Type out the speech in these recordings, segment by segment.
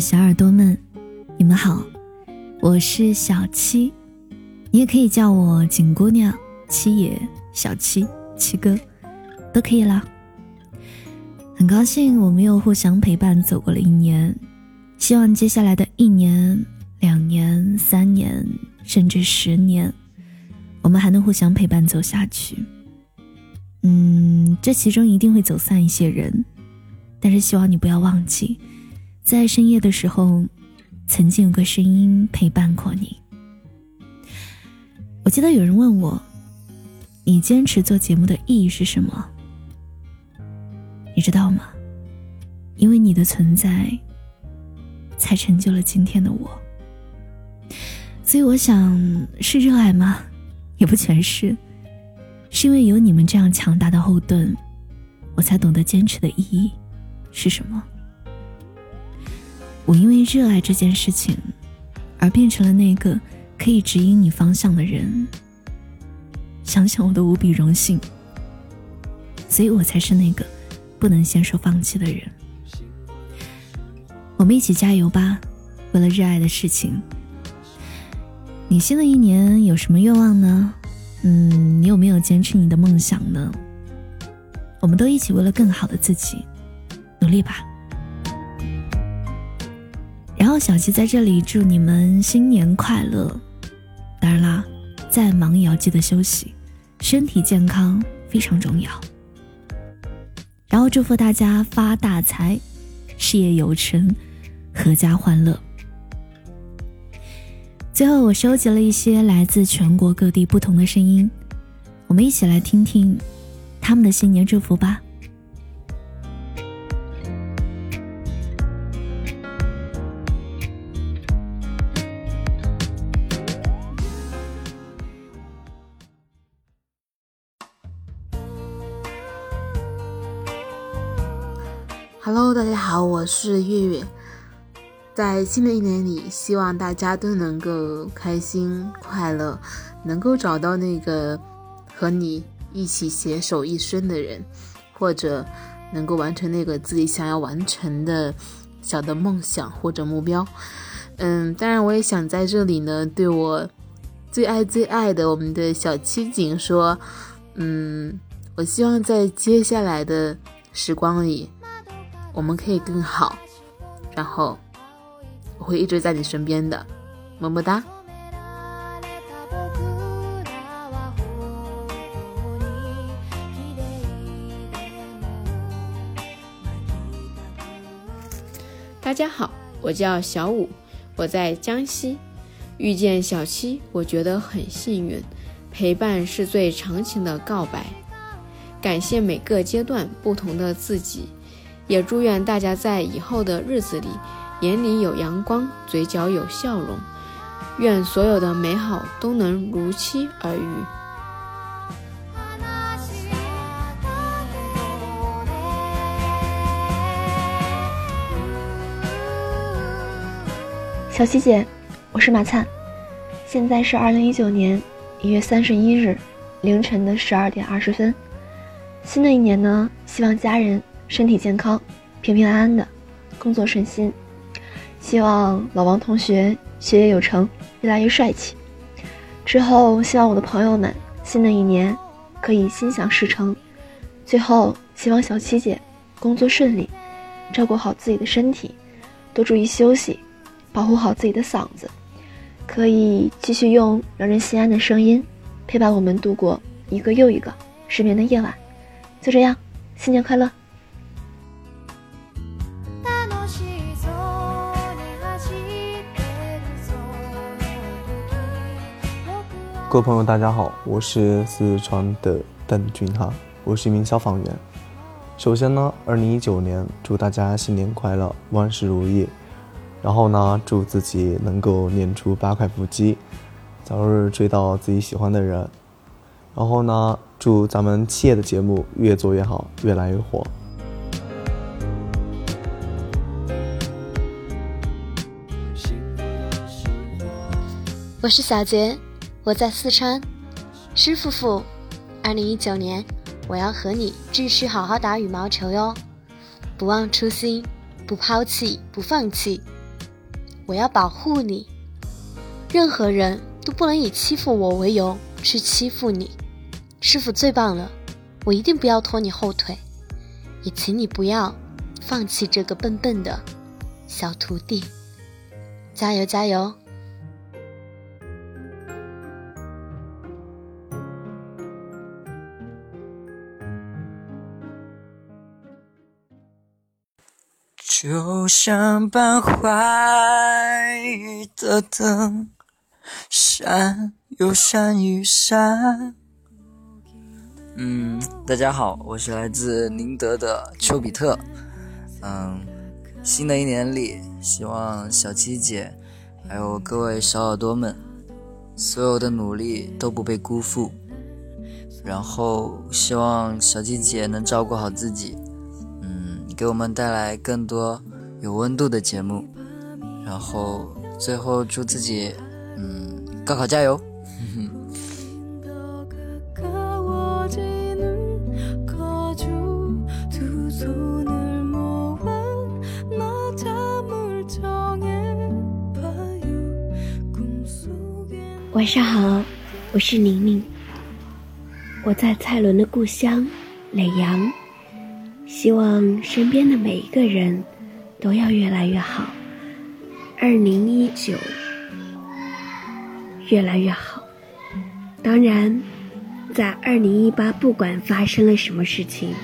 小耳朵们，你们好，我是小七，你也可以叫我景姑娘、七爷、小七、七哥，都可以啦。很高兴我们又互相陪伴走过了一年，希望接下来的一年、两年、三年，甚至十年，我们还能互相陪伴走下去。嗯，这其中一定会走散一些人，但是希望你不要忘记。在深夜的时候，曾经有个声音陪伴过你。我记得有人问我，你坚持做节目的意义是什么？你知道吗？因为你的存在，才成就了今天的我。所以我想，是热爱吗？也不全是，是因为有你们这样强大的后盾，我才懂得坚持的意义是什么。我因为热爱这件事情，而变成了那个可以指引你方向的人。想想我都无比荣幸，所以我才是那个不能先说放弃的人。我们一起加油吧，为了热爱的事情。你新的一年有什么愿望呢？嗯，你有没有坚持你的梦想呢？我们都一起为了更好的自己努力吧。然后小七在这里祝你们新年快乐！当然啦，再忙也要记得休息，身体健康非常重要。然后祝福大家发大财，事业有成，阖家欢乐。最后，我收集了一些来自全国各地不同的声音，我们一起来听听他们的新年祝福吧。Hello，大家好，我是月月。在新的一年里，希望大家都能够开心快乐，能够找到那个和你一起携手一生的人，或者能够完成那个自己想要完成的小的梦想或者目标。嗯，当然，我也想在这里呢，对我最爱最爱的我们的小七景说，嗯，我希望在接下来的时光里。我们可以更好，然后我会一直在你身边的，么么哒。大家好，我叫小五，我在江西，遇见小七，我觉得很幸运。陪伴是最长情的告白，感谢每个阶段不同的自己。也祝愿大家在以后的日子里，眼里有阳光，嘴角有笑容。愿所有的美好都能如期而遇。小七姐，我是马灿，现在是二零一九年一月三十一日凌晨的十二点二十分。新的一年呢，希望家人。身体健康，平平安安的，工作顺心。希望老王同学学业有成，越来越帅气。之后，希望我的朋友们新的一年可以心想事成。最后，希望小七姐工作顺利，照顾好自己的身体，多注意休息，保护好自己的嗓子，可以继续用让人心安的声音陪伴我们度过一个又一个失眠的夜晚。就这样，新年快乐！各位朋友，大家好，我是四川的邓俊哈，我是一名消防员。首先呢，二零一九年祝大家新年快乐，万事如意。然后呢，祝自己能够练出八块腹肌，早日追到自己喜欢的人。然后呢，祝咱们七夜的节目越做越好，越来越火。我是小杰。我在四川，师傅傅，二零一九年我要和你继续好好打羽毛球哟，不忘初心，不抛弃，不放弃，我要保护你。任何人都不能以欺负我为由去欺负你。师傅最棒了，我一定不要拖你后腿，也请你不要放弃这个笨笨的小徒弟。加油，加油！就像半坏的灯，闪又闪又闪。嗯，大家好，我是来自宁德的丘比特。嗯，新的一年里，希望小七姐还有各位小耳朵们，所有的努力都不被辜负。然后，希望小七姐能照顾好自己。给我们带来更多有温度的节目，然后最后祝自己，嗯，高考加油！晚上好，我是宁宁，我在蔡伦的故乡耒阳。希望身边的每一个人都要越来越好。二零一九，越来越好。当然，在二零一八，不管发生了什么事情，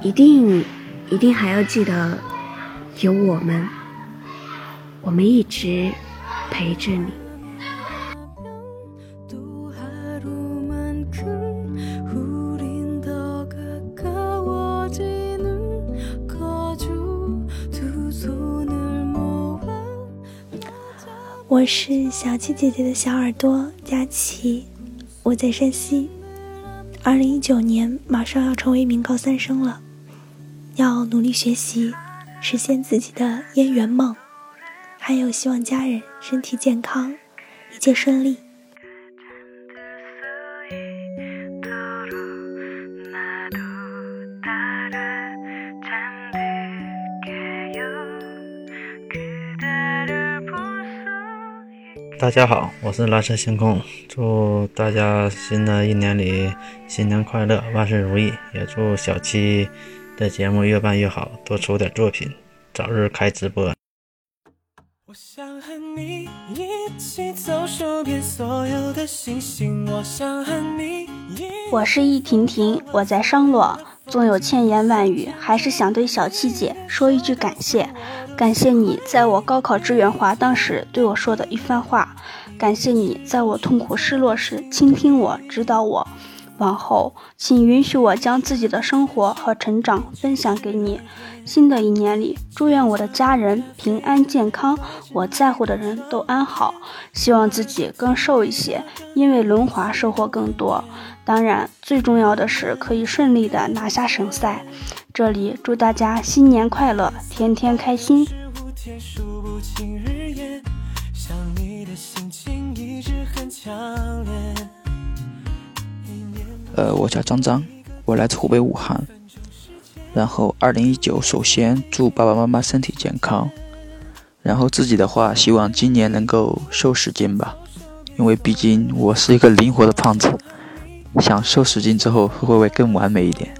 一定一定还要记得有我们，我们一直陪着你。我是小七姐姐的小耳朵佳琪，我在山西。二零一九年马上要成为一名高三生了，要努力学习，实现自己的燕园梦，还有希望家人身体健康，一切顺利。大家好，我是蓝色星空，祝大家新的一年里新年快乐，万事如意。也祝小七的节目越办越好，多出点作品，早日开直播。我想和你一起走数遍所有的星星，我想和你。我是易婷婷，我在商洛。纵有千言万语，还是想对小七姐说一句感谢。感谢你在我高考志愿滑档时对我说的一番话，感谢你在我痛苦失落时倾听我、指导我。往后，请允许我将自己的生活和成长分享给你。新的一年里，祝愿我的家人平安健康，我在乎的人都安好。希望自己更瘦一些，因为轮滑收获更多。当然，最重要的是可以顺利的拿下省赛。这里祝大家新年快乐，天天开心。呃，我叫张张，我来自湖北武汉。然后，二零一九，首先祝爸爸妈妈身体健康。然后自己的话，希望今年能够瘦十斤吧，因为毕竟我是一个灵活的胖子。想瘦十斤之后会不会更完美一点？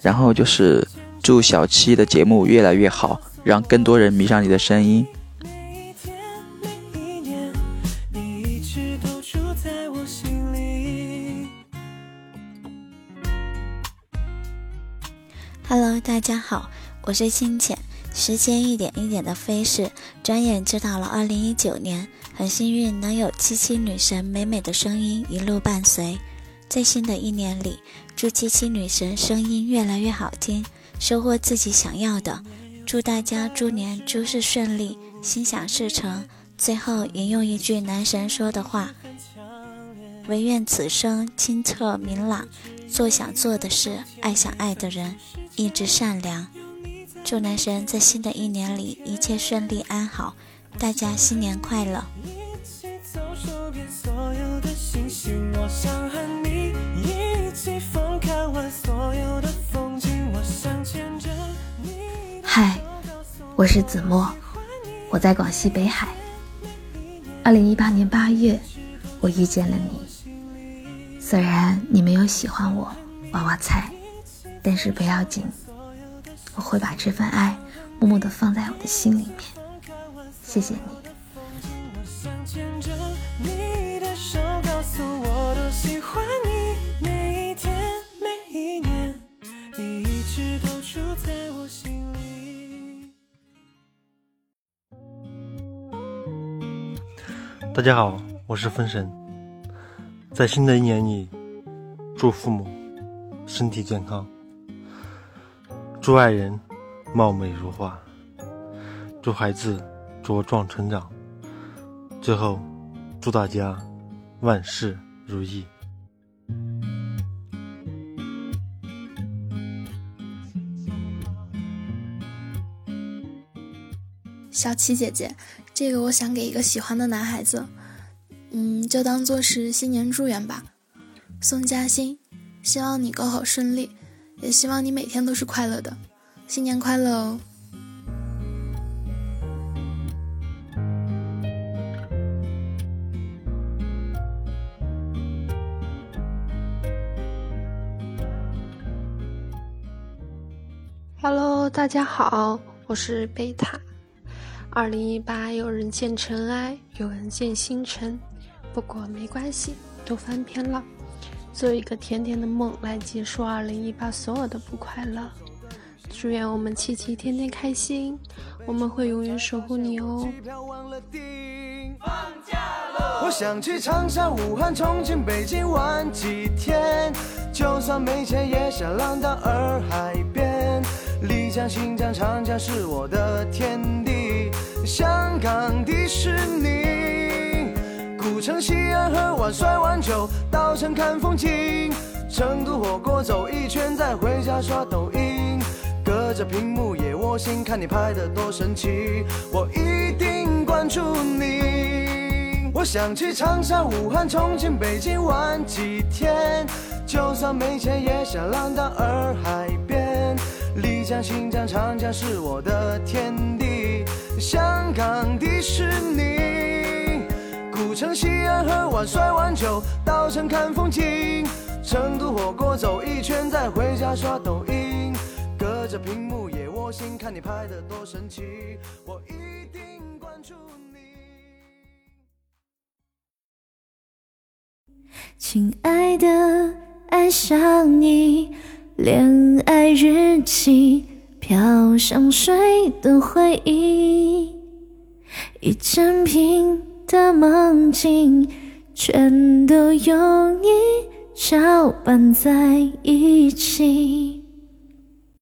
然后就是祝小七的节目越来越好，让更多人迷上你的声音。Hello，大家好，我是清浅。时间一点一点的飞逝，转眼就到了二零一九年。很幸运能有七七女神美美的声音一路伴随。在新的一年里，祝七七女神声音越来越好听，收获自己想要的。祝大家猪年诸事顺利，心想事成。最后引用一句男神说的话：“唯愿此生清澈明朗，做想做的事，爱想爱的人，一直善良。”祝男神在新的一年里一切顺利安好，大家新年快乐！我是子墨，我在广西北海。二零一八年八月，我遇见了你。虽然你没有喜欢我，娃娃菜，但是不要紧，我会把这份爱默默的放在我的心里面。谢谢你。大家好，我是风神。在新的一年里，祝父母身体健康，祝爱人貌美如花，祝孩子茁壮成长。最后，祝大家万事如意。小七姐姐，这个我想给一个喜欢的男孩子，嗯，就当做是新年祝愿吧。宋嘉欣，希望你高考顺利，也希望你每天都是快乐的。新年快乐哦！Hello，大家好，我是贝塔。二零一八，有人见尘埃，有人见星辰。不过没关系，都翻篇了。做一个甜甜的梦来结束二零一八所有的不快乐。祝愿我们七七天天开心，我们会永远守护你哦。放假了我想去长沙、武汉、重庆、北京玩几天，就算没钱也想浪到洱海边。丽江、新疆、长江是我的天地。香港迪士尼，古城西安喝碗摔碗酒，稻城看风景，成都火锅走一圈再回家刷抖音，隔着屏幕也窝心，看你拍的多神奇，我一定关注你。我想去长沙、武汉、重庆、北京玩几天，就算没钱也想浪到洱海边，丽江、新疆、长江是我的天地。香港迪士尼，古城西安喝碗摔碗酒，稻城看风景，成都火锅走一圈再回家刷抖音，隔着屏幕也窝心，看你拍的多神奇，我一定关注你。亲爱的，爱上你，恋爱日记。飘香水的回忆，一整瓶的梦境，全都有你搅拌在一起。